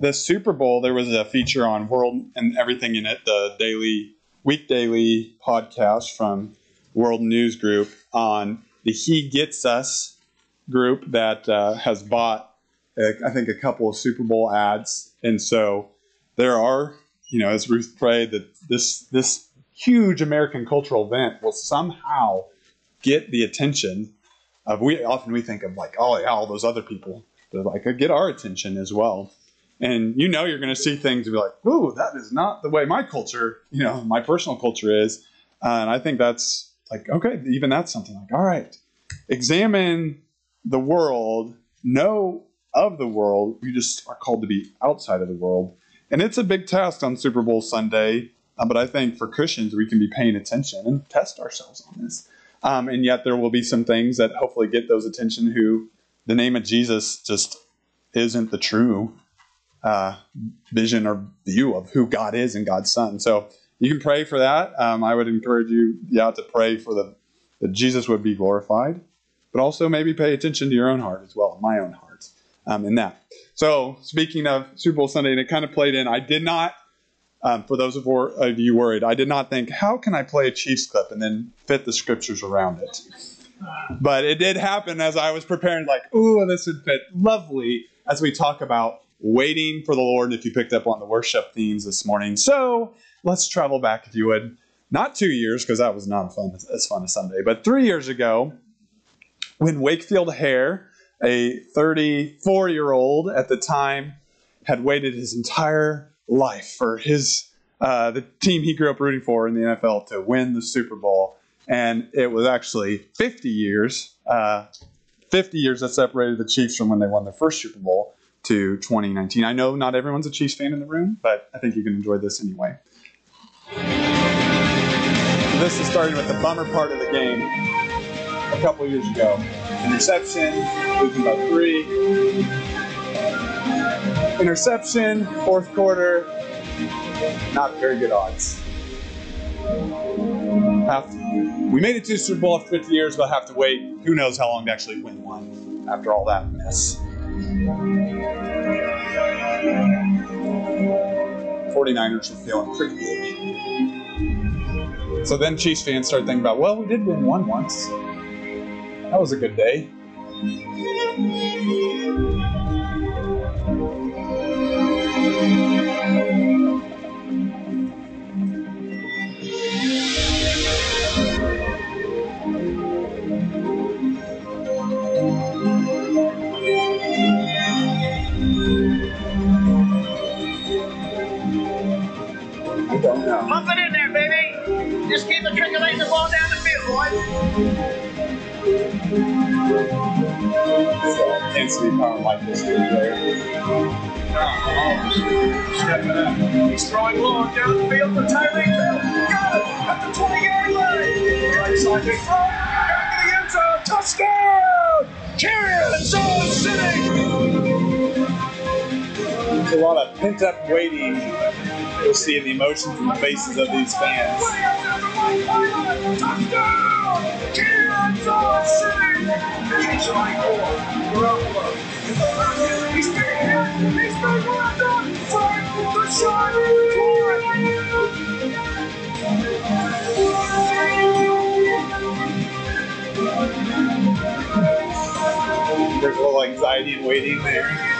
the Super Bowl, there was a feature on World and Everything in It, the daily, week daily podcast from World News Group on the He Gets Us group that uh, has bought, uh, I think, a couple of Super Bowl ads. And so there are, you know, as Ruth prayed, that this, this huge American cultural event will somehow get the attention of, we often we think of like, oh, yeah, all those other people. They're like, get our attention as well and you know you're going to see things and be like, "Ooh, that is not the way my culture, you know, my personal culture is." Uh, and I think that's like, okay, even that's something like, all right, examine the world, know of the world. We just are called to be outside of the world, and it's a big task on Super Bowl Sunday. Uh, but I think for Christians, we can be paying attention and test ourselves on this. Um, and yet, there will be some things that hopefully get those attention who the name of Jesus just isn't the true uh, vision or view of who God is and God's Son. So you can pray for that. Um, I would encourage you, yeah, to pray for the that Jesus would be glorified, but also maybe pay attention to your own heart as well, my own heart, um, in that. So speaking of Super Bowl Sunday, and it kind of played in. I did not. Um, for those of, of you worried, I did not think, how can I play a Chiefs clip and then fit the scriptures around it? But it did happen as I was preparing, like, ooh, this would fit lovely as we talk about waiting for the Lord, if you picked up on the worship themes this morning. So let's travel back, if you would. Not two years, because that was not fun, as fun as Sunday, but three years ago, when Wakefield Hare, a 34 year old at the time, had waited his entire life for his uh, the team he grew up rooting for in the NFL to win the Super Bowl, and it was actually 50 years, uh, 50 years that separated the Chiefs from when they won their first Super Bowl to 2019. I know not everyone's a Chiefs fan in the room, but I think you can enjoy this anyway. This is starting with the bummer part of the game a couple years ago. Interception, losing by three. Interception, fourth quarter, not very good odds. Have to, we made it to Super Bowl after 50 years, but have to wait who knows how long to actually win one after all that mess. 49ers are feeling pretty good. So then Chiefs fans start thinking about, well, we did win one once. That was a good day. Pump it in there, baby. Just keep it trickling the ball down the field, boy. So, intensity power like this player. Stepping up. He's throwing long down the field for Tyreek Hill. Got it at the 20 yard line. Right side big throw. Back to the end zone. Touchdown. Kansas City. There's a lot of pent up waiting. You'll see in the emotions and the faces of these fans. There's a little anxiety and waiting there.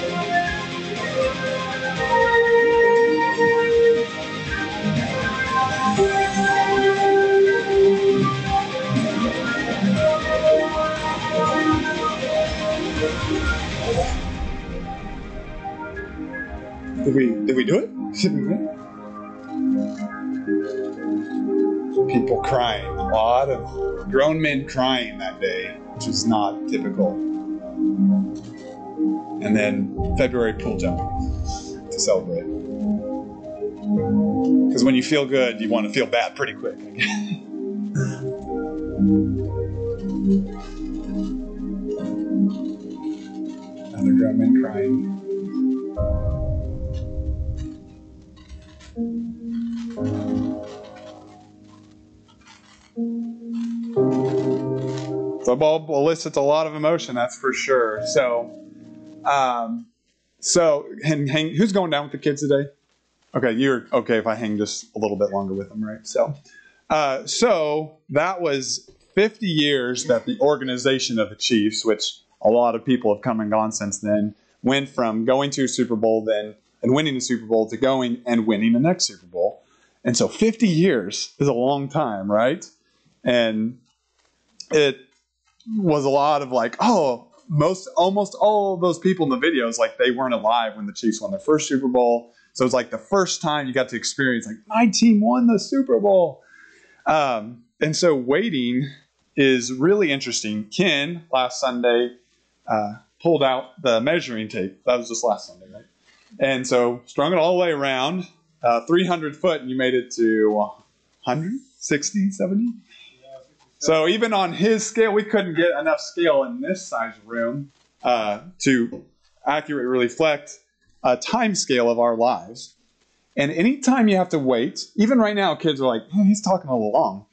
Did we did we do it? People crying. A lot of grown men crying that day, which is not typical. And then February pool jumping to celebrate. Because when you feel good, you want to feel bad pretty quick. Another grown man crying. Football elicits a lot of emotion, that's for sure. So, um, so hang, hang, who's going down with the kids today? Okay, you're okay if I hang just a little bit longer with them, right? So, uh, so that was 50 years that the organization of the Chiefs, which a lot of people have come and gone since then, went from going to a Super Bowl then and winning the Super Bowl to going and winning the next Super Bowl. And so 50 years is a long time, right? And it was a lot of like, oh, most almost all those people in the videos, like they weren't alive when the Chiefs won their first Super Bowl. So it's like the first time you got to experience like my team won the Super Bowl. Um, and so waiting is really interesting. Ken last Sunday uh, pulled out the measuring tape. That was just last Sunday, right? And so strung it all the way around, uh, 300 foot, and you made it to 160, 70. So even on his scale, we couldn't get enough scale in this size room uh, to accurately reflect a time scale of our lives. And anytime you have to wait, even right now, kids are like, oh, he's talking a little long.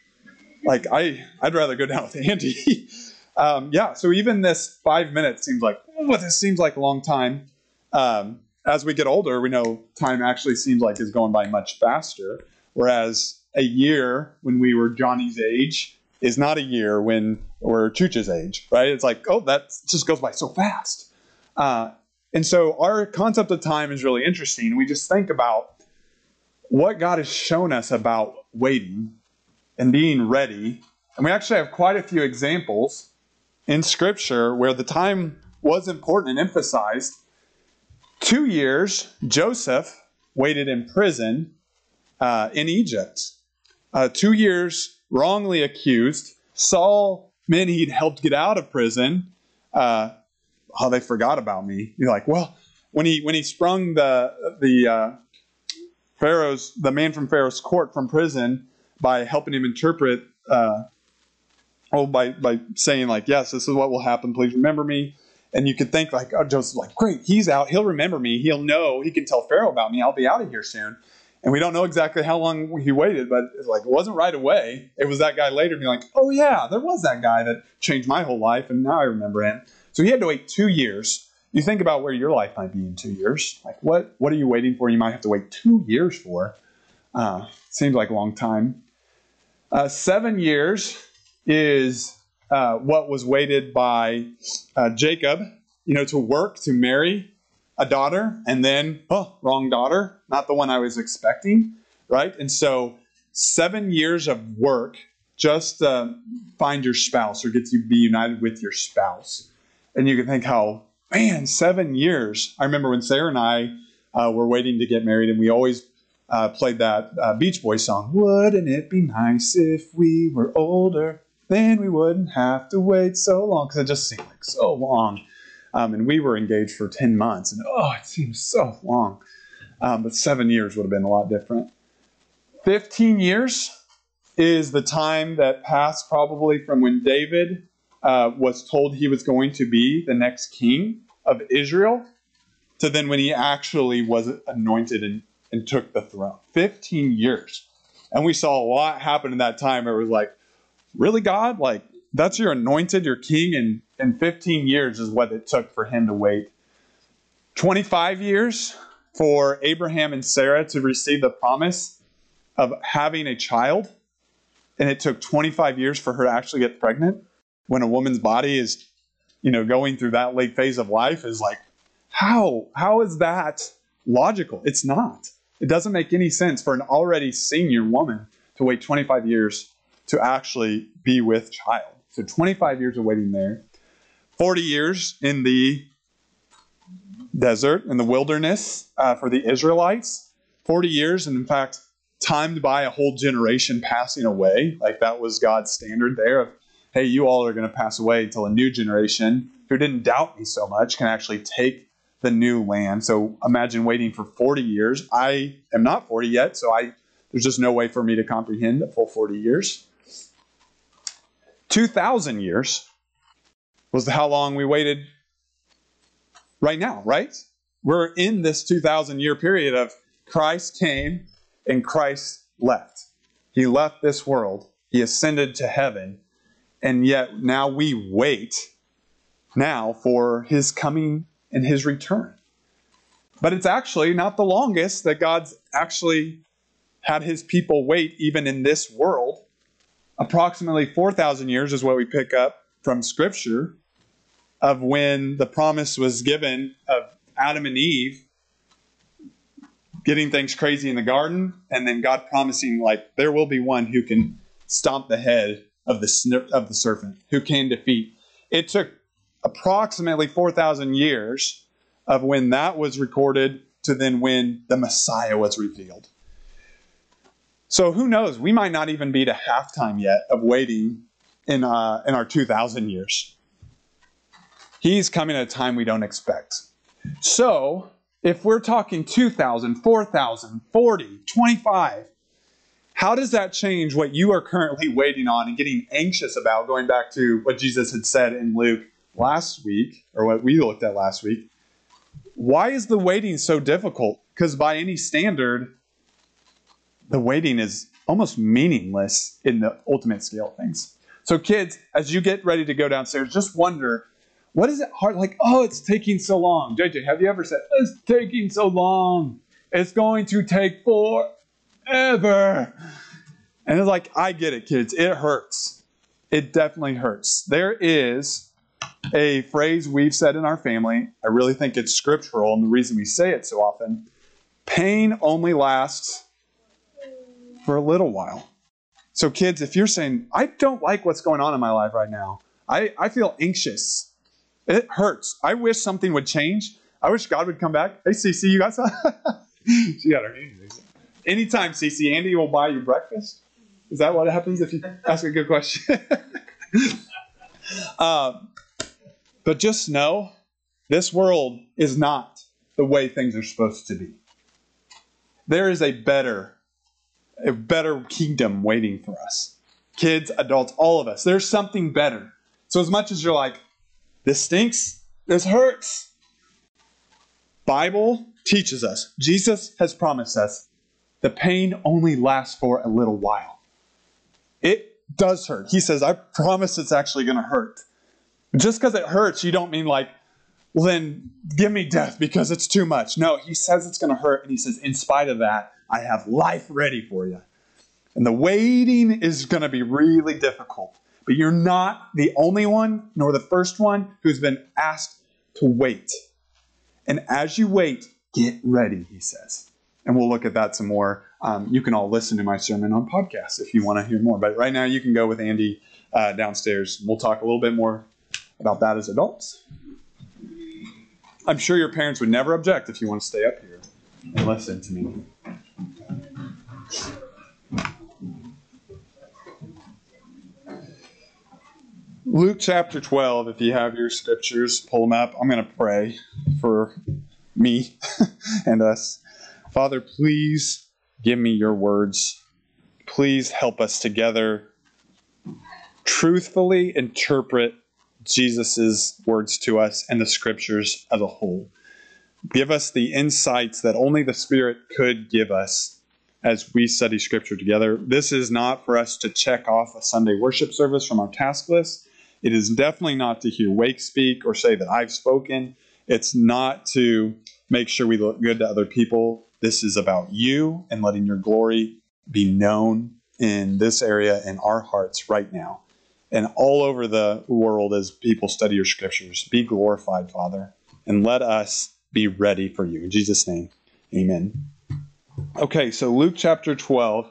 Like I, I'd rather go down with Andy. um, yeah. So even this five minutes seems like, oh, this seems like a long time. Um, as we get older, we know time actually seems like is going by much faster. Whereas a year when we were Johnny's age is not a year when we're Chucha's age, right? It's like, oh, that just goes by so fast. Uh, and so our concept of time is really interesting. We just think about what God has shown us about waiting and being ready. And we actually have quite a few examples in Scripture where the time was important and emphasized. Two years, Joseph waited in prison uh, in Egypt. Uh, two years, wrongly accused. Saul, men he'd helped get out of prison. Uh, oh, they forgot about me. You're like, well, when he when he sprung the the uh, Pharaoh's the man from Pharaoh's court from prison by helping him interpret, uh, oh, by by saying like, yes, this is what will happen. Please remember me. And you could think like, oh, Joseph's like, great, he's out. He'll remember me. He'll know. He can tell Pharaoh about me. I'll be out of here soon. And we don't know exactly how long he waited, but it's like it wasn't right away. It was that guy later being like, oh yeah, there was that guy that changed my whole life, and now I remember him. So he had to wait two years. You think about where your life might be in two years. Like what what are you waiting for? You might have to wait two years for. Uh, seems like a long time. Uh, seven years is uh, what was waited by uh, Jacob, you know, to work to marry a daughter, and then, oh, wrong daughter, not the one I was expecting, right? And so, seven years of work just to find your spouse or get to be united with your spouse. And you can think how, man, seven years. I remember when Sarah and I uh, were waiting to get married, and we always uh, played that uh, Beach Boys song. Wouldn't it be nice if we were older? Then we wouldn't have to wait so long because it just seemed like so long. Um, and we were engaged for 10 months, and oh, it seems so long. Um, but seven years would have been a lot different. 15 years is the time that passed probably from when David uh, was told he was going to be the next king of Israel to then when he actually was anointed and, and took the throne. 15 years. And we saw a lot happen in that time. It was like, really, God? Like, that's your anointed, your king, and, and 15 years is what it took for him to wait. 25 years for Abraham and Sarah to receive the promise of having a child. And it took 25 years for her to actually get pregnant. When a woman's body is, you know, going through that late phase of life is like, how? How is that logical? It's not. It doesn't make any sense for an already senior woman to wait 25 years to actually be with child. So 25 years of waiting there. 40 years in the desert, in the wilderness uh, for the Israelites. 40 years, and in fact, timed by a whole generation passing away. Like that was God's standard there of, hey, you all are going to pass away until a new generation who didn't doubt me so much can actually take the new land. So imagine waiting for 40 years. I am not 40 yet, so I there's just no way for me to comprehend a full 40 years. 2,000 years was how long we waited right now, right? We're in this 2,000 year period of Christ came and Christ left. He left this world, he ascended to heaven, and yet now we wait now for his coming and his return. But it's actually not the longest that God's actually had his people wait, even in this world. Approximately 4,000 years is what we pick up from Scripture of when the promise was given of Adam and Eve getting things crazy in the garden, and then God promising, like, there will be one who can stomp the head of the, of the serpent, who can defeat. It took approximately 4,000 years of when that was recorded to then when the Messiah was revealed. So who knows? We might not even be to halftime yet of waiting in, uh, in our 2,000 years. He's coming at a time we don't expect. So if we're talking 2,000, 4,000, 40, 25, how does that change what you are currently waiting on and getting anxious about? Going back to what Jesus had said in Luke last week, or what we looked at last week. Why is the waiting so difficult? Because by any standard, the waiting is almost meaningless in the ultimate scale of things. So, kids, as you get ready to go downstairs, just wonder what is it hard? Like, oh, it's taking so long. JJ, have you ever said, it's taking so long? It's going to take forever. And it's like, I get it, kids. It hurts. It definitely hurts. There is a phrase we've said in our family. I really think it's scriptural, and the reason we say it so often pain only lasts for a little while. So, kids, if you're saying, I don't like what's going on in my life right now, I, I feel anxious, it hurts. I wish something would change. I wish God would come back. Hey, Cece, you got some? she got her hands Anytime, Cece, Andy will buy you breakfast. Is that what happens if you ask a good question? um, but just know this world is not the way things are supposed to be. There is a better, a better kingdom waiting for us. Kids, adults, all of us. There's something better. So as much as you're like, this stinks. This hurts. Bible teaches us. Jesus has promised us the pain only lasts for a little while. It does hurt. He says, I promise it's actually going to hurt. Just because it hurts, you don't mean like, well, then give me death because it's too much. No, he says it's going to hurt. And he says, in spite of that, I have life ready for you. And the waiting is going to be really difficult. But you're not the only one, nor the first one, who's been asked to wait. And as you wait, get ready, he says. And we'll look at that some more. Um, you can all listen to my sermon on podcast if you want to hear more. But right now, you can go with Andy uh, downstairs. We'll talk a little bit more about that as adults. I'm sure your parents would never object if you want to stay up here and listen to me. Luke chapter 12, if you have your scriptures, pull them up. I'm going to pray for me and us. Father, please give me your words. Please help us together truthfully interpret Jesus' words to us and the scriptures as a whole. Give us the insights that only the Spirit could give us as we study scripture together. This is not for us to check off a Sunday worship service from our task list. It is definitely not to hear Wake speak or say that I've spoken. It's not to make sure we look good to other people. This is about you and letting your glory be known in this area in our hearts right now and all over the world as people study your scriptures. Be glorified, Father, and let us be ready for you. In Jesus' name, amen. Okay, so Luke chapter 12,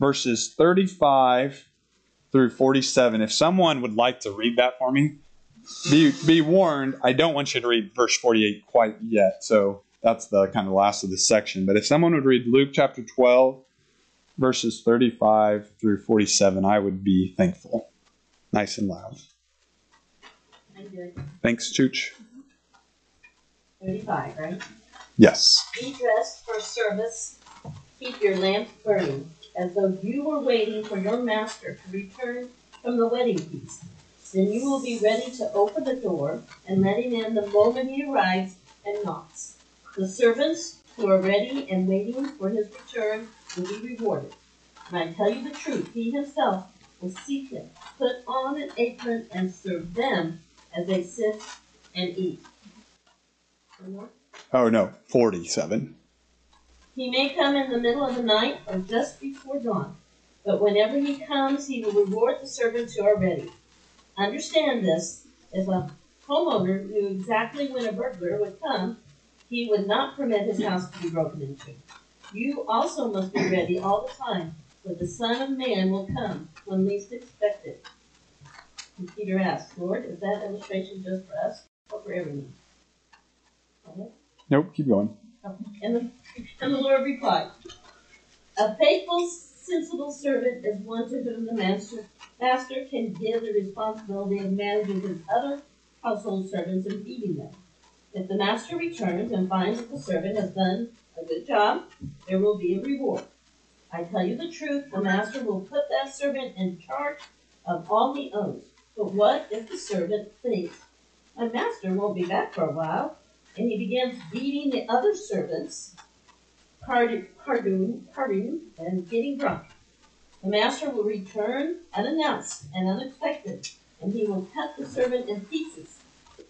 verses 35 through 47. If someone would like to read that for me, be, be warned, I don't want you to read verse 48 quite yet. So that's the kind of last of the section. But if someone would read Luke chapter 12, verses 35 through 47, I would be thankful. Nice and loud. Thanks, Chooch. 35, right? Yes. Be dressed for service. Keep your lamp burning as though you were waiting for your master to return from the wedding feast. Then you will be ready to open the door and let him in the moment he arrives and knocks. The servants who are ready and waiting for his return will be rewarded. And I tell you the truth, he himself will seek him, put on an apron, and serve them as they sit and eat. Oh no, 47. He may come in the middle of the night or just before dawn, but whenever he comes, he will reward the servants who are ready. Understand this if a homeowner knew exactly when a burglar would come, he would not permit his house to be broken into. You also must be ready all the time, for the Son of Man will come when least expected. And Peter asked, Lord, is that illustration just for us or for everyone? Okay. Nope, keep going. And the, and the Lord replied, A faithful, sensible servant is one to whom the master, master can give the responsibility of managing his other household servants and feeding them. If the master returns and finds that the servant has done a good job, there will be a reward. I tell you the truth, the master will put that servant in charge of all he owns. But what if the servant thinks, My master won't be back for a while? And he begins beating the other servants, partying, and getting drunk. The master will return unannounced and unexpected, and he will cut the servant in pieces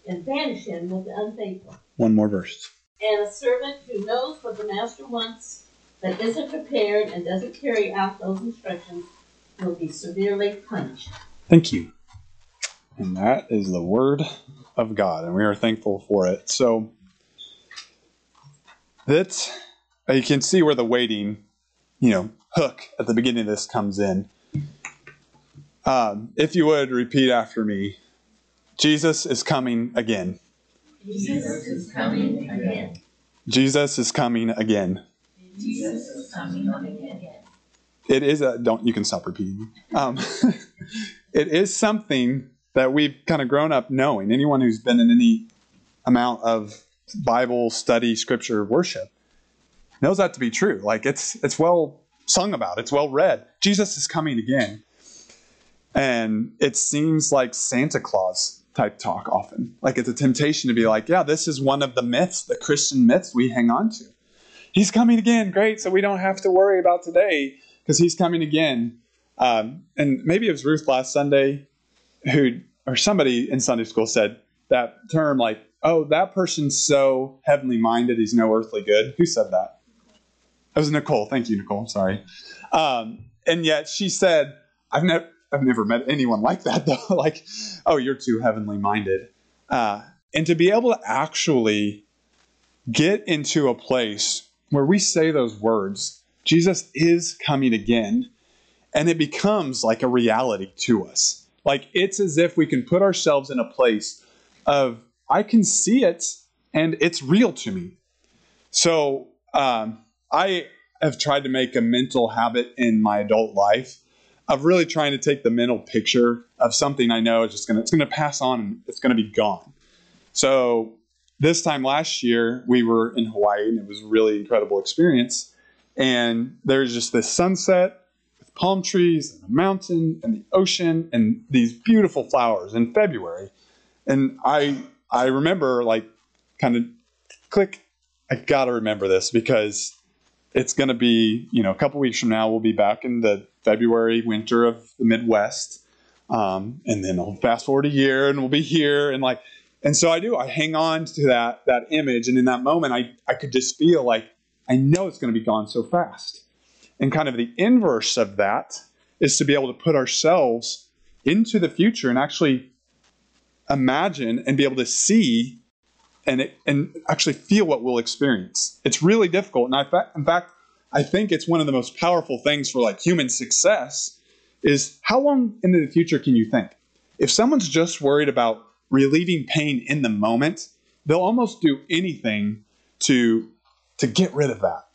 and banish him with the unfaithful. One more verse. And a servant who knows what the master wants, but isn't prepared and doesn't carry out those instructions, will be severely punished. Thank you. And that is the word of God, and we are thankful for it. So that you can see where the waiting, you know, hook at the beginning of this comes in. Um, if you would repeat after me, Jesus is coming again. Jesus is coming again. Jesus is coming again. Jesus is coming again. It is a don't you can stop repeating. Um, it is something that we've kind of grown up knowing. Anyone who's been in any amount of Bible study, scripture, worship knows that to be true. Like it's it's well sung about, it's well read. Jesus is coming again. And it seems like Santa Claus type talk often. Like it's a temptation to be like, yeah, this is one of the myths, the Christian myths we hang on to. He's coming again, great, so we don't have to worry about today because he's coming again. Um, and maybe it was Ruth last Sunday who, or somebody in Sunday school said that term like oh, that person's so heavenly minded, he's no earthly good. Who said that? It was Nicole. Thank you, Nicole. Sorry. Um, and yet she said, I've never. I've never met anyone like that though. like, oh, you're too heavenly minded. Uh, and to be able to actually get into a place where we say those words, Jesus is coming again, and it becomes like a reality to us. Like it's as if we can put ourselves in a place of I can see it and it's real to me. So um, I have tried to make a mental habit in my adult life of really trying to take the mental picture of something I know is just gonna it's gonna pass on and it's gonna be gone. So this time last year we were in Hawaii and it was a really incredible experience. And there's just this sunset with palm trees and a mountain and the ocean and these beautiful flowers in February. And I I remember like kind of click. I gotta remember this because it's going to be you know a couple weeks from now we'll be back in the February winter of the Midwest, um, and then I'll fast forward a year and we'll be here and like and so I do I hang on to that that image and in that moment I I could just feel like I know it's going to be gone so fast, and kind of the inverse of that is to be able to put ourselves into the future and actually imagine and be able to see and it, and actually feel what we'll experience. It's really difficult, and I, in fact, I think it's one of the most powerful things for like human success is how long into the future can you think? If someone's just worried about relieving pain in the moment, they'll almost do anything to to get rid of that.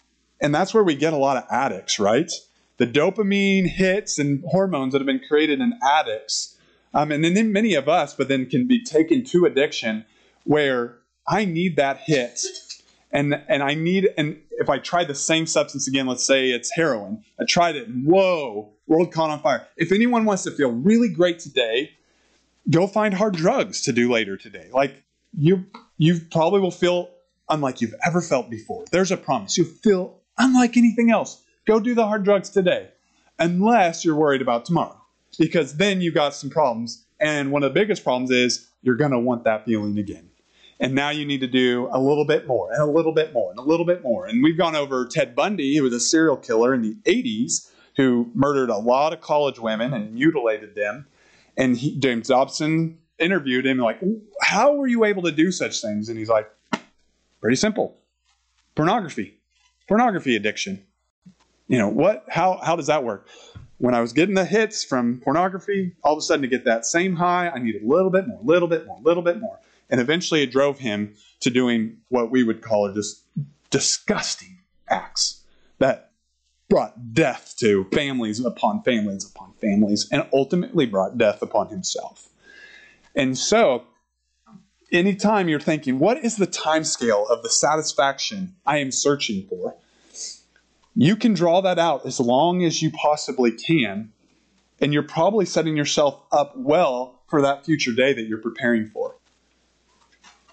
And that's where we get a lot of addicts, right? The dopamine hits and hormones that have been created in addicts um, and then many of us, but then can be taken to addiction where I need that hit. And, and I need, and if I try the same substance again, let's say it's heroin, I tried it, whoa, world caught on fire. If anyone wants to feel really great today, go find hard drugs to do later today. Like you you probably will feel unlike you've ever felt before. There's a promise. You feel unlike anything else. Go do the hard drugs today. Unless you're worried about tomorrow. Because then you got some problems. And one of the biggest problems is you're going to want that feeling again. And now you need to do a little bit more and a little bit more and a little bit more. And we've gone over Ted Bundy, who was a serial killer in the 80s who murdered a lot of college women and mutilated them. And he, James Dobson interviewed him, like, How were you able to do such things? And he's like, Pretty simple pornography, pornography addiction. You know, what, how, how does that work? When I was getting the hits from pornography, all of a sudden to get that same high, I needed a little bit more, a little bit more, a little bit more. And eventually it drove him to doing what we would call just disgusting acts that brought death to families upon families upon families and ultimately brought death upon himself. And so, anytime you're thinking, what is the time scale of the satisfaction I am searching for? You can draw that out as long as you possibly can, and you're probably setting yourself up well for that future day that you're preparing for.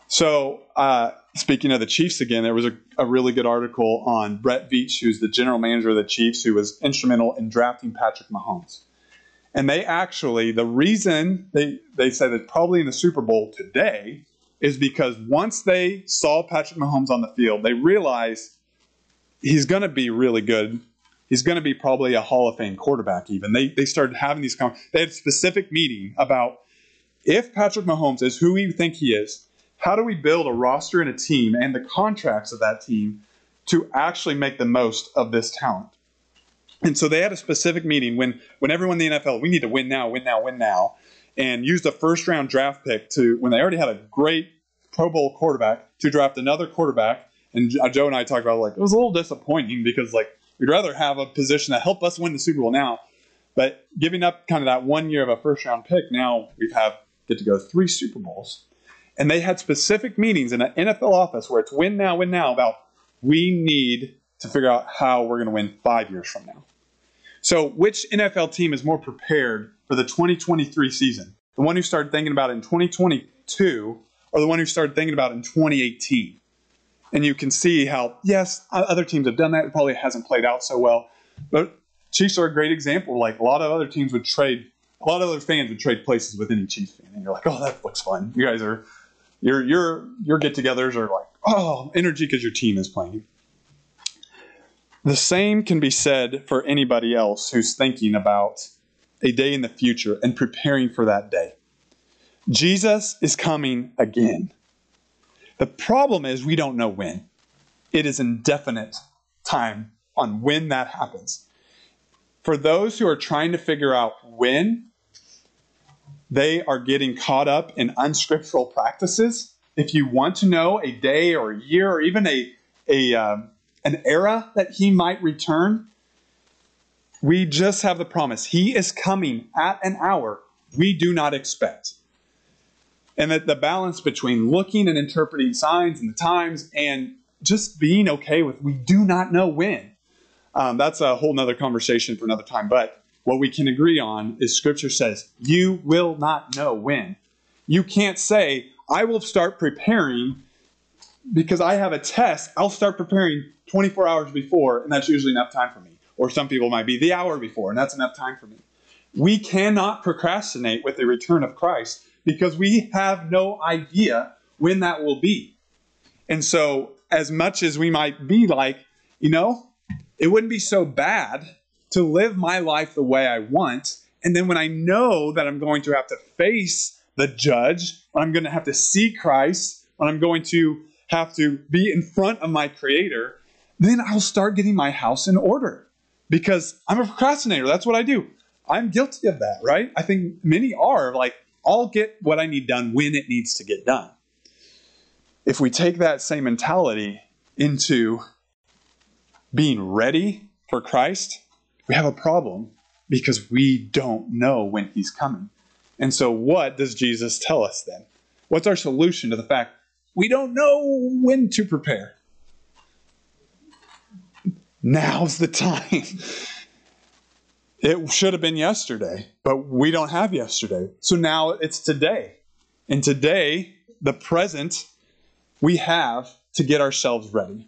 So, uh, speaking of the Chiefs again, there was a, a, really good article on Brett Veach, who's the general manager of the Chiefs, who was instrumental in drafting Patrick Mahomes. And they actually, the reason they, they said that probably in the Super Bowl today is because once they saw Patrick Mahomes on the field, they realized he's going to be really good. He's going to be probably a Hall of Fame quarterback, even. They, they started having these, they had a specific meeting about if Patrick Mahomes is who we think he is, how do we build a roster and a team and the contracts of that team to actually make the most of this talent? And so they had a specific meeting when when everyone in the NFL, we need to win now, win now, win now, and used a first round draft pick to when they already had a great Pro Bowl quarterback to draft another quarterback. And uh, Joe and I talked about like it was a little disappointing because like we'd rather have a position that help us win the Super Bowl now, but giving up kind of that one year of a first round pick, now we have get to go three Super Bowls. And they had specific meetings in an NFL office where it's win now, win now about we need to figure out how we're going to win five years from now. So, which NFL team is more prepared for the 2023 season? The one who started thinking about it in 2022 or the one who started thinking about it in 2018? And you can see how, yes, other teams have done that. It probably hasn't played out so well. But Chiefs are a great example. Like a lot of other teams would trade, a lot of other fans would trade places with any Chiefs fan. And you're like, oh, that looks fun. You guys are your your your get-togethers are like oh energy because your team is playing. The same can be said for anybody else who's thinking about a day in the future and preparing for that day. Jesus is coming again. The problem is we don't know when. It is indefinite time on when that happens. For those who are trying to figure out when, they are getting caught up in unscriptural practices. If you want to know a day or a year or even a, a um, an era that he might return, we just have the promise. He is coming at an hour we do not expect. And that the balance between looking and interpreting signs and the times and just being okay with we do not know when. Um, that's a whole nother conversation for another time. But what we can agree on is Scripture says, you will not know when. You can't say, I will start preparing because I have a test. I'll start preparing 24 hours before, and that's usually enough time for me. Or some people might be the hour before, and that's enough time for me. We cannot procrastinate with the return of Christ because we have no idea when that will be. And so, as much as we might be like, you know, it wouldn't be so bad to live my life the way I want. And then when I know that I'm going to have to face the judge, when I'm going to have to see Christ, when I'm going to have to be in front of my Creator, then I'll start getting my house in order because I'm a procrastinator. That's what I do. I'm guilty of that, right? I think many are like, I'll get what I need done when it needs to get done. If we take that same mentality into being ready for Christ, we have a problem because we don't know when he's coming. And so, what does Jesus tell us then? What's our solution to the fact we don't know when to prepare? Now's the time. It should have been yesterday, but we don't have yesterday. So now it's today. And today, the present, we have to get ourselves ready.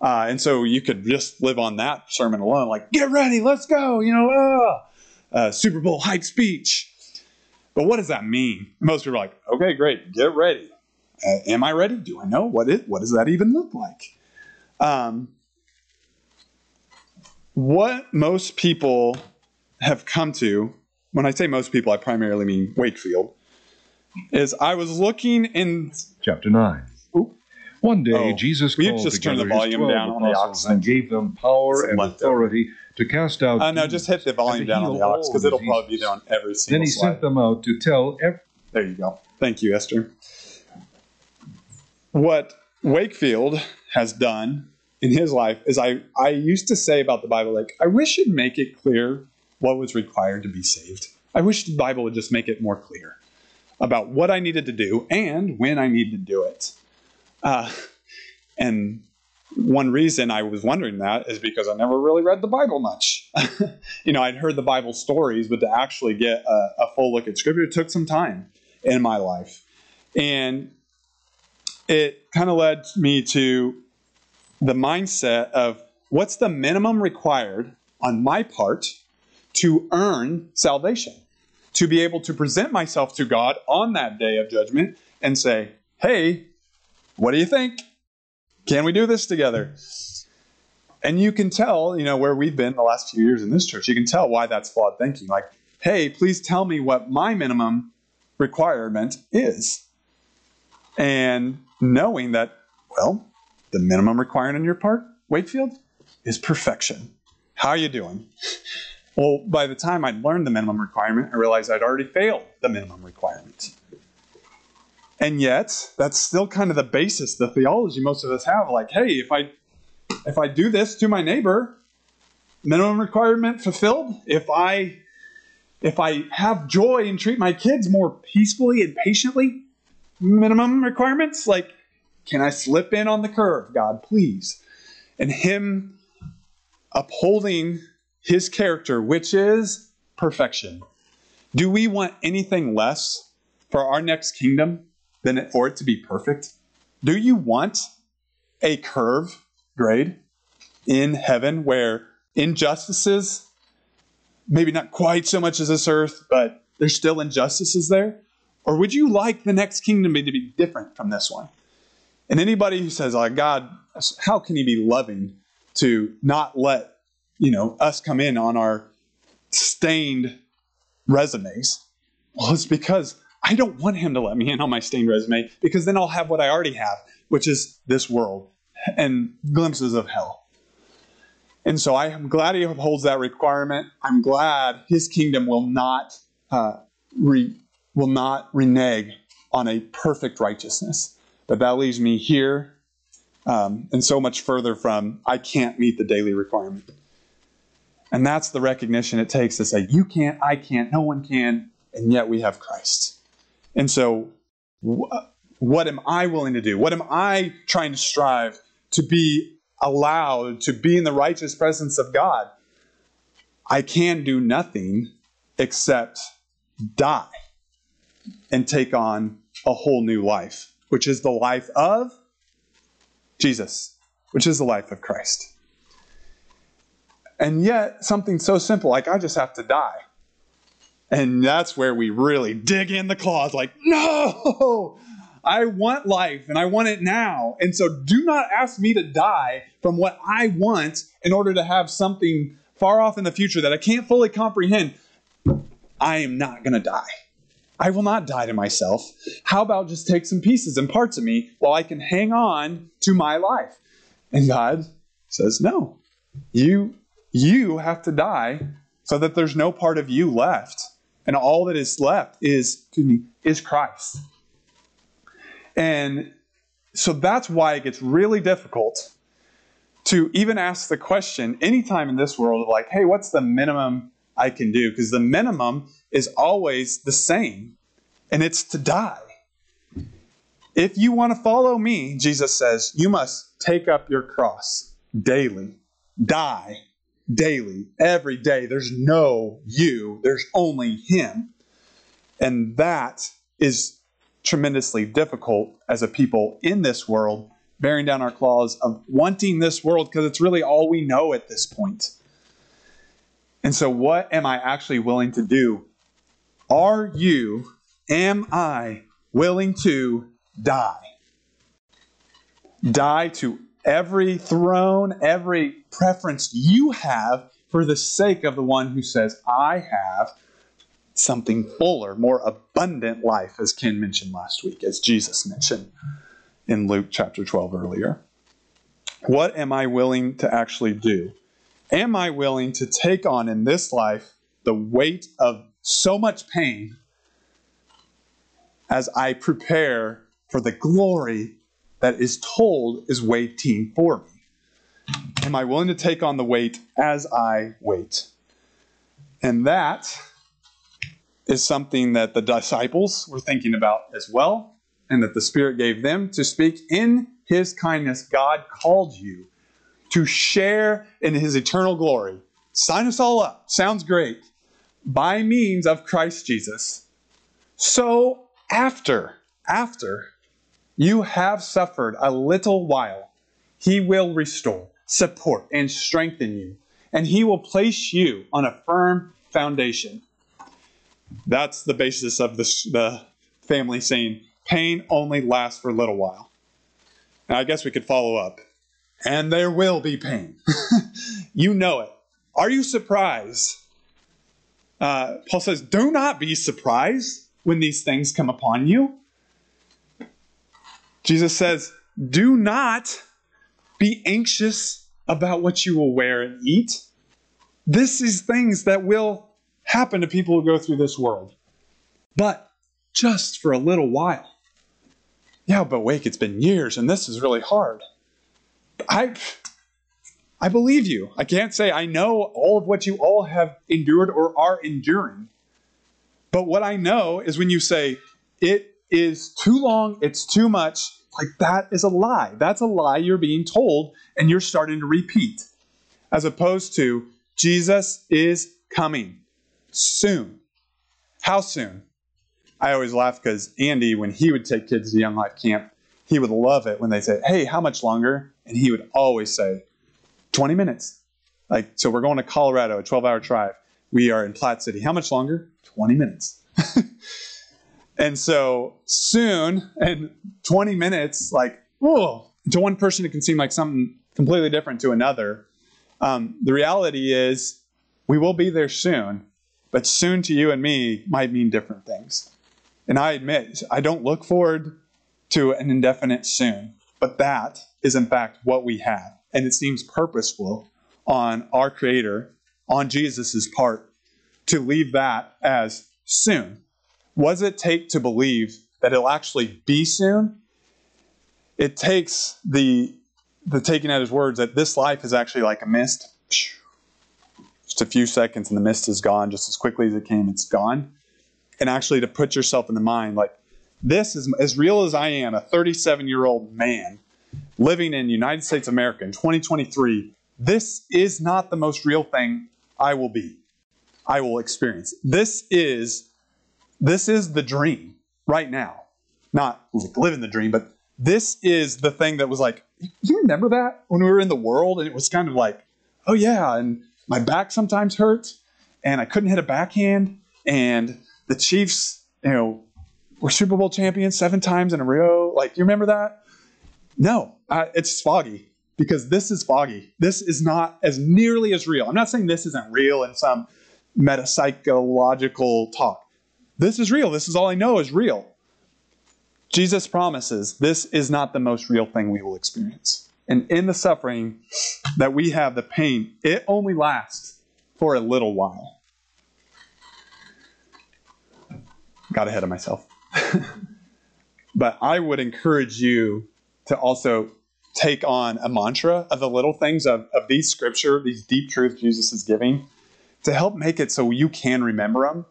Uh, and so you could just live on that sermon alone, like, get ready, let's go, you know, ah, uh, Super Bowl hype speech. But what does that mean? Most people are like, okay, great, get ready. Uh, am I ready? Do I know what it? What does that even look like? Um, what most people have come to, when I say most people, I primarily mean Wakefield, is I was looking in. Chapter 9. Oop. One day, Oh, Jesus called just turn the together his 12 down on the apostles and gave them power It's and authority to cast out Uh, no, demons just hit the volume down on the aux because it'll probably be there on every Then single he slide. sent them out to tell every There you go. Thank you, Esther. What Wakefield has done in his life is I, I used to say about the Bible, like, I wish it'd make it clear what was required to be saved. I wish the Bible would just make it more clear about what I needed to do and when I needed to do it. Uh, and one reason I was wondering that is because I never really read the Bible much. you know, I'd heard the Bible stories, but to actually get a, a full look at Scripture took some time in my life. And it kind of led me to the mindset of what's the minimum required on my part to earn salvation? To be able to present myself to God on that day of judgment and say, hey, what do you think? Can we do this together? And you can tell, you know, where we've been the last few years in this church, you can tell why that's flawed thinking. Like, hey, please tell me what my minimum requirement is. And knowing that, well, the minimum requirement on your part, Wakefield, is perfection. How are you doing? Well, by the time I'd learned the minimum requirement, I realized I'd already failed the minimum requirement. And yet, that's still kind of the basis, the theology most of us have. Like, hey, if I if I do this to my neighbor, minimum requirement fulfilled. If I if I have joy and treat my kids more peacefully and patiently, minimum requirements. Like, can I slip in on the curve, God, please? And Him upholding His character, which is perfection. Do we want anything less for our next kingdom than it, for it to be perfect? Do you want a curve grade in heaven where injustices, maybe not quite so much as this earth, but there's still injustices there? Or would you like the next kingdom to be different from this one? And anybody who says, like, God, how can he be loving to not let, you know, us come in on our stained resumes? Well, it's because I don't want him to let me in on my stained resume because then I'll have what I already have, which is this world and glimpses of hell. And so I am glad he upholds that requirement. I'm glad his kingdom will not uh, re, will not renege on a perfect righteousness. But that leaves me here um, and so much further from I can't meet the daily requirement. And that's the recognition it takes to say, you can't, I can't, no one can, and yet we have Christ. And so, wh- what am I willing to do? What am I trying to strive to be allowed to be in the righteous presence of God? I can do nothing except die and take on a whole new life, which is the life of Jesus, which is the life of Christ. And yet, something so simple like I just have to die. And that's where we really dig in the claws like, no, I want life and I want it now. And so do not ask me to die from what I want in order to have something far off in the future that I can't fully comprehend. I am not going to die. I will not die to myself. How about just take some pieces and parts of me while I can hang on to my life? And God says, No. You you have to die so that there's no part of you left. And all that is left is me, is Christ. And so that's why it gets really difficult to even ask the question anytime in this world of like, hey, what's the minimum I can do? Because the minimum is always the same, and it's to die. If you want to follow me, Jesus says, you must take up your cross daily, die, daily, every day. There's no you, there's only Him. And that is tremendously difficult as a people in this world, bearing down our claws of wanting this world because it's really all we know at this point. And so, what am I actually willing to do? Are you, am I willing to die? Die to every throne, every preference you have for the sake of the one who says, I have something fuller, more abundant life, as Ken mentioned last week, as Jesus mentioned in Luke chapter 12 earlier. What am I willing to actually do? Am I willing to take on in this life the weight of so much pain as I prepare for the glory that is told is waiting for me? Am I willing to take on the weight as I wait? And that is something that the disciples were thinking about as well, and that the Spirit gave them to speak. In His kindness, God called you to share in His eternal glory. Sign us all up. Sounds great. By means of Christ Jesus. So, after, after you have suffered a little while, He will restore, support, and strengthen you, and He will place you on a firm foundation. That's the basis of this, the family saying, pain only lasts for a little while. Now, I guess we could follow up. And there will be pain. you know it. Are you surprised? Uh, Paul says, Do not be surprised when these things come upon you. Jesus says, Do not be anxious about what you will wear and eat. This is things that will happen to people who go through this world. But just for a little while. Yeah, but wait, it's been years and this is really hard. I I believe you. I can't say I know all of what you all have endured or are enduring. But what I know is when you say it is too long, it's too much, like that is a lie. That's a lie you're being told and you're starting to repeat. As opposed to Jesus is coming soon. How soon? I always laugh because Andy, when he would take kids to Young Life Camp, he would love it when they say, Hey, how much longer? And he would always say, 20 minutes. Like, so we're going to Colorado, a 12 hour drive. We are in Platte City. How much longer? 20 minutes. and so soon, and 20 minutes, like, whoa, to one person, it can seem like something completely different to another. Um, the reality is, we will be there soon, but soon to you and me might mean different things. And I admit, I don't look forward to an indefinite soon, but that is in fact what we have. And it seems purposeful on our Creator, on Jesus' part, to leave that as soon. What does it take to believe that it'll actually be soon? It takes the the taking at his words that this life is actually like a mist. Just a few seconds and the mist is gone just as quickly as it came, it's gone. And actually to put yourself in the mind, like this is as real as I am, a 37 year old man living in United States America in 2023. This is not the most real thing I will be. I will experience. This is this is the dream right now. Not living the dream, but this is the thing that was like, you remember that when we were in the world and it was kind of like, oh yeah, and my back sometimes hurts and I couldn't hit a backhand and the Chiefs, you know, were Super Bowl champions seven times in a row. Like, you remember that? No, uh, it's foggy because this is foggy. This is not as nearly as real. I'm not saying this isn't real in some metapsychological talk. This is real. This is all I know is real. Jesus promises this is not the most real thing we will experience. And in the suffering that we have, the pain, it only lasts for a little while. Got ahead of myself. but I would encourage you to also take on a mantra of the little things of, of these scripture, these deep truths Jesus is giving, to help make it so you can remember them.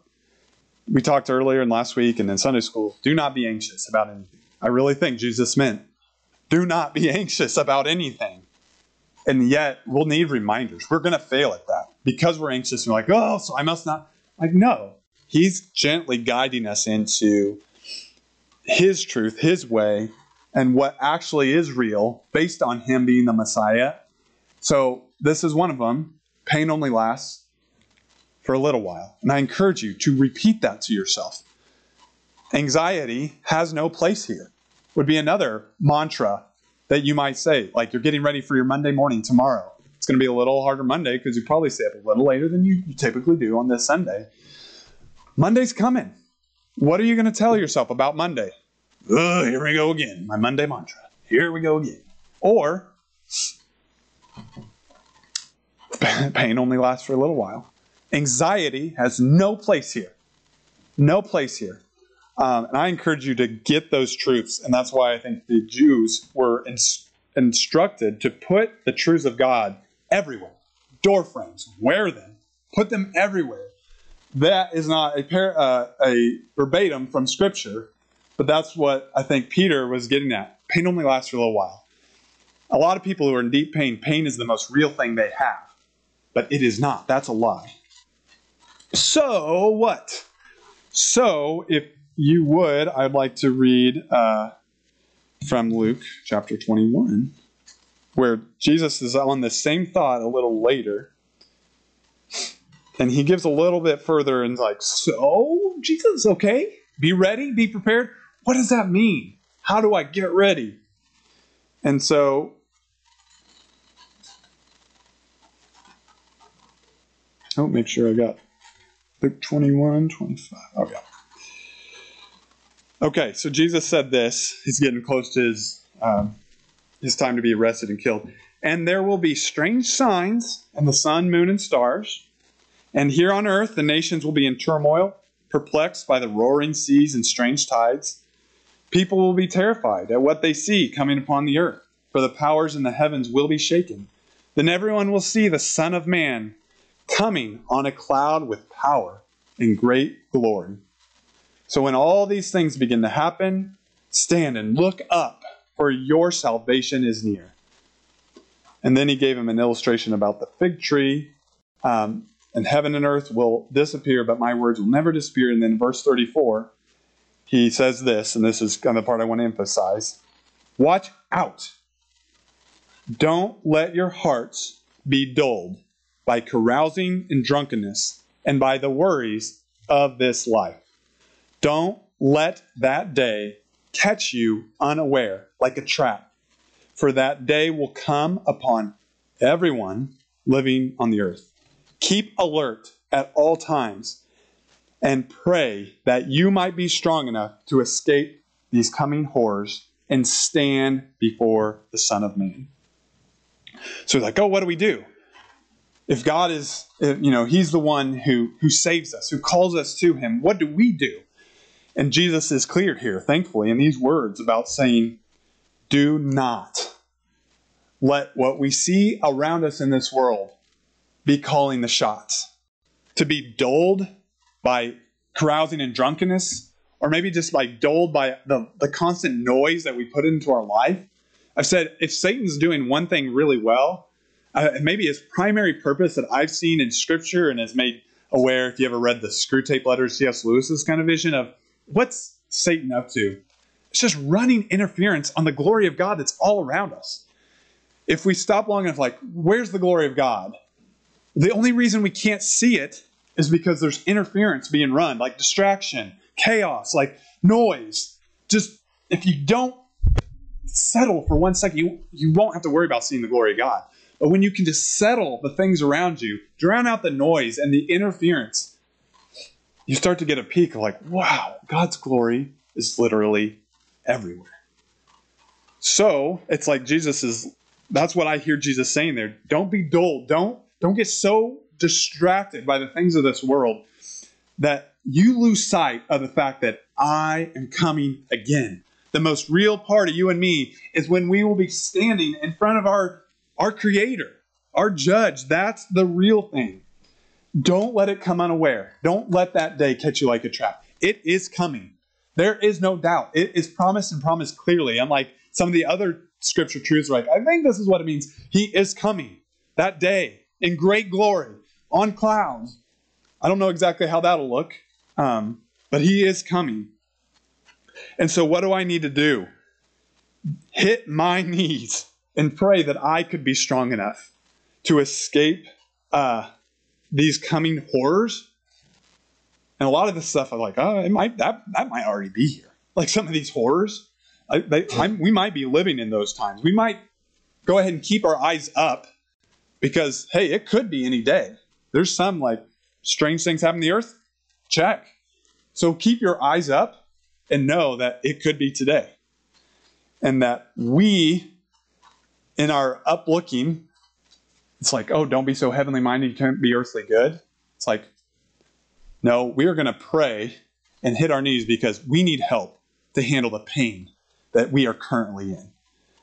We talked earlier and last week and in Sunday school, do not be anxious about anything. I really think Jesus meant, do not be anxious about anything. And yet, we'll need reminders. We're going to fail at that because we're anxious we're like, oh, so I must not. Like, no. He's gently guiding us into His truth, His way, and what actually is real based on Him being the Messiah. So, this is one of them. Pain only lasts for a little while. And I encourage you to repeat that to yourself. Anxiety has no place here, would be another mantra that you might say. Like you're getting ready for your Monday morning tomorrow. It's going to be a little harder Monday because you probably stay up a little later than you typically do on this Sunday. Monday's coming. What are you going to tell yourself about Monday? Oh, here we go again. My Monday mantra. Here we go again. Or, pain only lasts for a little while. Anxiety has no place here. No place here. Um, and I encourage you to get those truths. And that's why I think the Jews were ins- instructed to put the truths of God everywhere. Door frames, wear them, put them everywhere. That is not a, par- uh, a verbatim from Scripture, but that's what I think Peter was getting at. Pain only lasts for a little while. A lot of people who are in deep pain, pain is the most real thing they have. But it is not. That's a lie. So what? So if you would, I'd like to read uh, from Luke chapter 21, where Jesus is on the same thought a little later. And he gives a little bit further and like, so, Jesus, okay? Be ready, be prepared. What does that mean? How do I get ready? And so, oh, make sure I got Luke 21, 25. Okay. Okay, so Jesus said this. He's getting close to his, um, his time to be arrested and killed. And there will be strange signs in the sun, moon, and stars. And here on earth, the nations will be in turmoil, perplexed by the roaring seas and strange tides. People will be terrified at what they see coming upon the earth, for the powers in the heavens will be shaken. Then everyone will see the Son of Man coming on a cloud with power and great glory. So when all these things begin to happen, stand and look up, for your salvation is near. And then he gave him an illustration about the fig tree. Um, and heaven and earth will disappear, but my words will never disappear. And then verse 34, he says this, and this is kind of the part I want to emphasize Watch out. Don't let your hearts be dulled by carousing and drunkenness and by the worries of this life. Don't let that day catch you unaware like a trap, for that day will come upon everyone living on the earth. Keep alert at all times and pray that you might be strong enough to escape these coming horrors and stand before the Son of Man. So, he's like, oh, what do we do? If God is, eh, you know, He's the one who, who saves us, who calls us to Him, what do we do? And Jesus is clear here, thankfully, in these words about saying, do not let what we see around us in this world be calling the shots. To be dulled by carousing and drunkenness, or maybe just like dulled by the, the constant noise that we put into our life. I've said if Satan's doing one thing really well, uh, maybe his primary purpose that I've seen in Scripture and has made aware, if you ever read the Screwtape Letters, C.S. Lewis's kind of vision of what's Satan up to? It's just running interference on the glory of God that's all around us. If we stop long enough, like, where's the glory of God? The only reason we can't see it is because there's interference being run, like distraction, chaos, like noise. Just if you don't settle for one second, you, you won't have to worry about seeing the glory of God. But when you can just settle the things around you, drown out the noise and the interference, you start to get a peek of like, wow, God's glory is literally everywhere. So it's like Jesus is that's what I hear Jesus saying there. Don't be dull. Don't don't get so distracted by the things of this world that you lose sight of the fact that I am coming again. The most real part of you and me is when we will be standing in front of our our creator, our judge. That's the real thing. Don't let it come unaware. Don't let that day catch you like a trap. It is coming. There is no doubt. It is promised and promised clearly. Unlike some of the other scripture truths like, I think this is what it means. He is coming that day in great glory on clouds. I don't know exactly how that'll look, um, but he is coming. And so, what do I need to do? Hit my knees and pray that I could be strong enough to escape uh, these coming horrors. And a lot of this stuff, I'm like, oh, it might that that might already be here. Like some of these horrors, I, they, we might be living in those times. We might go ahead and keep our eyes up because hey, it could be any day. There's some like strange things happen the earth. Check. So keep your eyes up and know that it could be today, and that we, in our uplooking, it's like, oh, don't be so heavenly minded. You can't be earthly good. It's like, no, we are going to pray and hit our knees because we need help to handle the pain that we are currently in.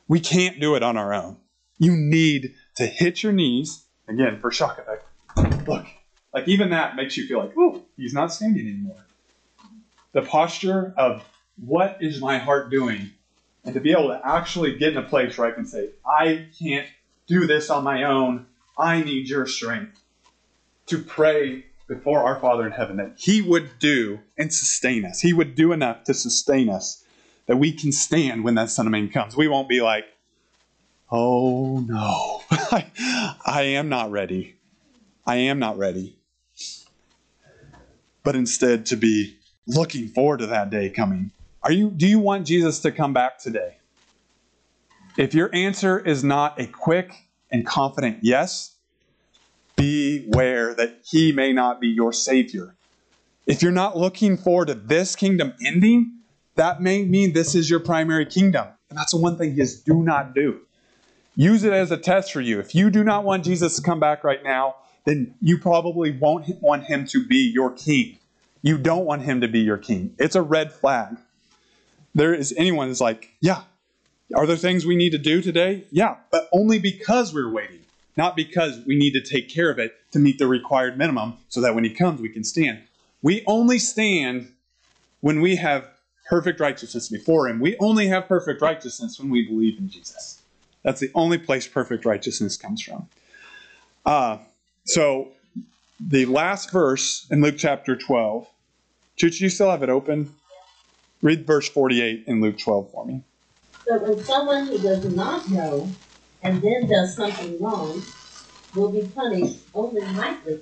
We can't do it on our own. You need to hit your knees again for shock effect. Look, like even that makes you feel like, oh, he's not standing anymore. The posture of what is my heart doing, and to be able to actually get in a place where I can say, I can't do this on my own. I need your strength to pray before our Father in heaven that He would do and sustain us. He would do enough to sustain us that we can stand when that Son of Man comes. We won't be like, oh no, I am not ready. I am not ready. But instead to be looking forward to that day coming. Are you do you want Jesus to come back today? If your answer is not a quick and confident yes, beware that he may not be your savior. If you're not looking forward to this kingdom ending, that may mean this is your primary kingdom. And that's the one thing he is do not do. Use it as a test for you. If you do not want Jesus to come back right now, then you probably won't want him to be your king. You don't want him to be your king. It's a red flag. There is anyone who's like, yeah, are there things we need to do today? Yeah, but only because we're waiting, not because we need to take care of it to meet the required minimum so that when he comes, we can stand. We only stand when we have perfect righteousness before him. We only have perfect righteousness when we believe in Jesus. That's the only place perfect righteousness comes from. Uh, so, the last verse in Luke chapter 12, Chooch, you still have it open? Read verse 48 in Luke 12 for me. But when someone who does not know and then does something wrong will be punished only lightly.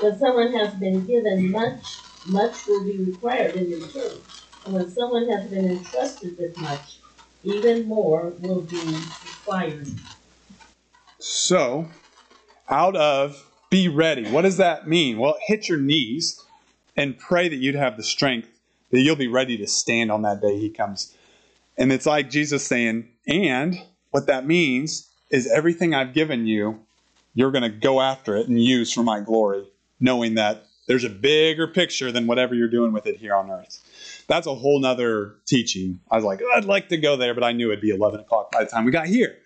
When someone has been given much, much will be required in return. And when someone has been entrusted with much, even more will be required. So, out of be ready, what does that mean? Well, hit your knees and pray that you'd have the strength that you'll be ready to stand on that day he comes. And it's like Jesus saying, and what that means is everything I've given you, you're going to go after it and use for my glory, knowing that there's a bigger picture than whatever you're doing with it here on earth. That's a whole nother teaching. I was like, I'd like to go there, but I knew it'd be 11 o'clock by the time we got here.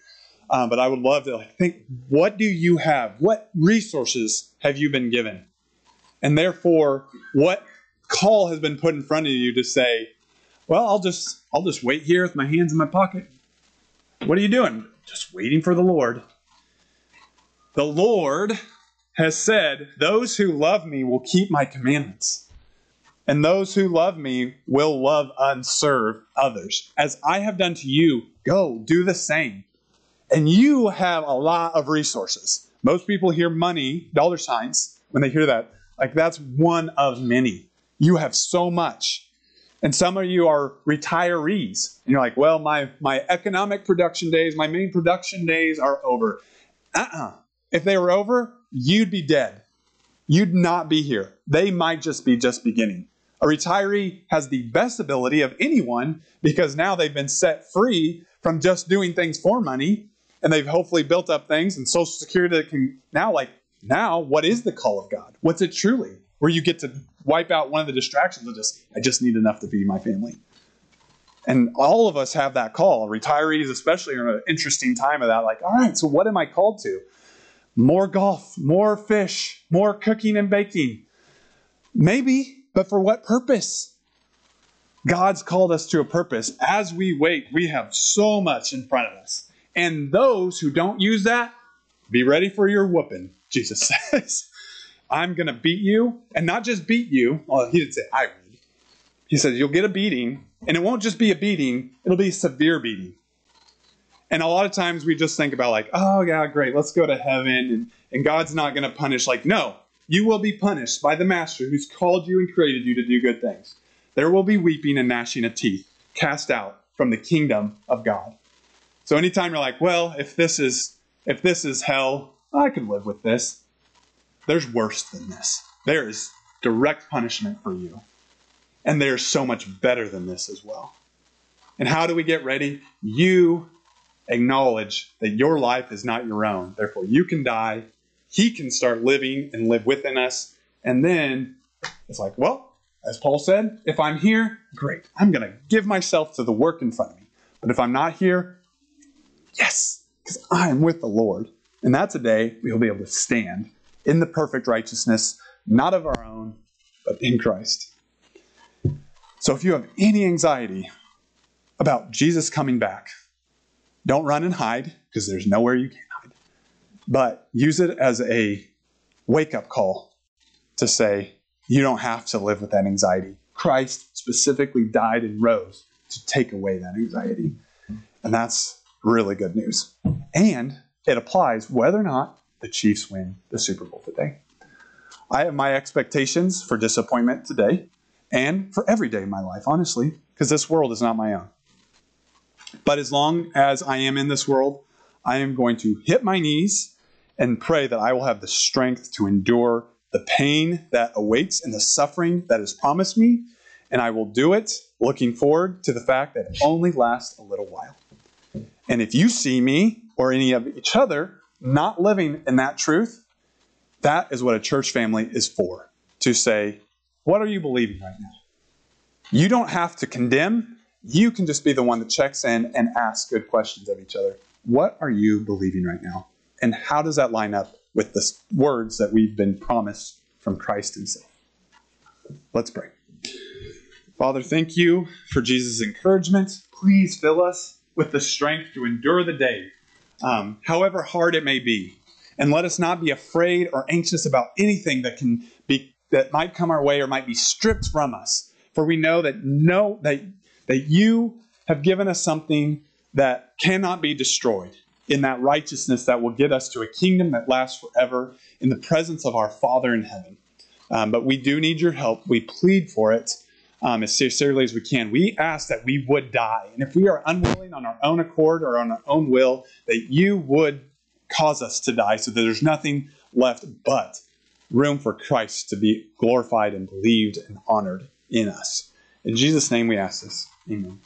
Um, but I would love to like, think, what do you have? What resources have you been given? And therefore, what call has been put in front of you to say, well, I'll just I'll just wait here with my hands in my pocket. What are you doing? Just waiting for the Lord. The Lord has said, Those who love me will keep my commandments, and those who love me will love and serve others. As I have done to you, go do the same. And you have a lot of resources. Most people hear money, dollar signs, when they hear that. Like that's one of many. You have so much. And some of you are retirees. And you're like, well, my, my economic production days, my main production days are over. Uh uh-uh. uh If they were over, you'd be dead. You'd not be here. They might just be just beginning. A retiree has the best ability of anyone because now they've been set free from just doing things for money and they've hopefully built up things and social security that can now like now what is the call of god? What's it truly? Where you get to wipe out one of the distractions of just i just need enough to feed my family. And all of us have that call. Retirees especially are in an interesting time of that like all right so what am i called to? More golf more fish more cooking and baking. Maybe but for what purpose God's called us to a purpose. As we wait, we have so much in front of us. And those who don't use that, be ready for your whooping, Jesus says. I'm going to beat you, and not just beat you. Well, he didn't say I would. He said, You'll get a beating, and it won't just be a beating, it'll be a severe beating. And a lot of times we just think about, like, oh, yeah, great, let's go to heaven, and, and God's not going to punish. Like, no, you will be punished by the Master who's called you and created you to do good things. There will be weeping and gnashing of teeth cast out from the kingdom of God. So anytime you're like, well, if this is if this is hell, I could live with this. There's worse than this. There is direct punishment for you. And there's so much better than this as well. And how do we get ready? You acknowledge that your life is not your own. Therefore, you can die. He can start living and live within us. And then it's like, well, as Paul said, if I'm here, great. I'm going to give myself to the work in front of me. But if I'm not here, yes, because I am with the Lord. And that's a day we'll be able to stand in the perfect righteousness, not of our own, but in Christ. So if you have any anxiety about Jesus coming back, don't run and hide because there's nowhere you can. But use it as a wake up call to say, you don't have to live with that anxiety. Christ specifically died and rose to take away that anxiety. And that's really good news. And it applies whether or not the Chiefs win the Super Bowl today. I have my expectations for disappointment today and for every day in my life, honestly, because this world is not my own. But as long as I am in this world, I am going to hit my knees and pray that I will have the strength to endure the pain that awaits and the suffering that is promised me. And I will do it looking forward to the fact that it only lasts a little while. And if you see me or any of each other not living in that truth, that is what a church family is for to say, what are you believing right now? You don't have to condemn. You can just be the one that checks in and asks good questions of each other. What are you believing right now? And how does that line up with the words that we've been promised from Christ himself? Let's pray. Father, thank you for Jesus' encouragement. Please fill us with the strength to endure the day, um, however hard it may be. And let us not be afraid or anxious about anything that can be that might come our way or might be stripped from us. For we know that no that that you have given us something that cannot be destroyed in that righteousness that will get us to a kingdom that lasts forever in the presence of our Father in heaven. Um, but we do need your help. We plead for it um, as sincerely as we can. We ask that we would die. And if we are unwilling on our own accord or on our own will, that you would cause us to die so that there's nothing left but room for Christ to be glorified and believed and honored in us. In Jesus' name we ask this. Amen.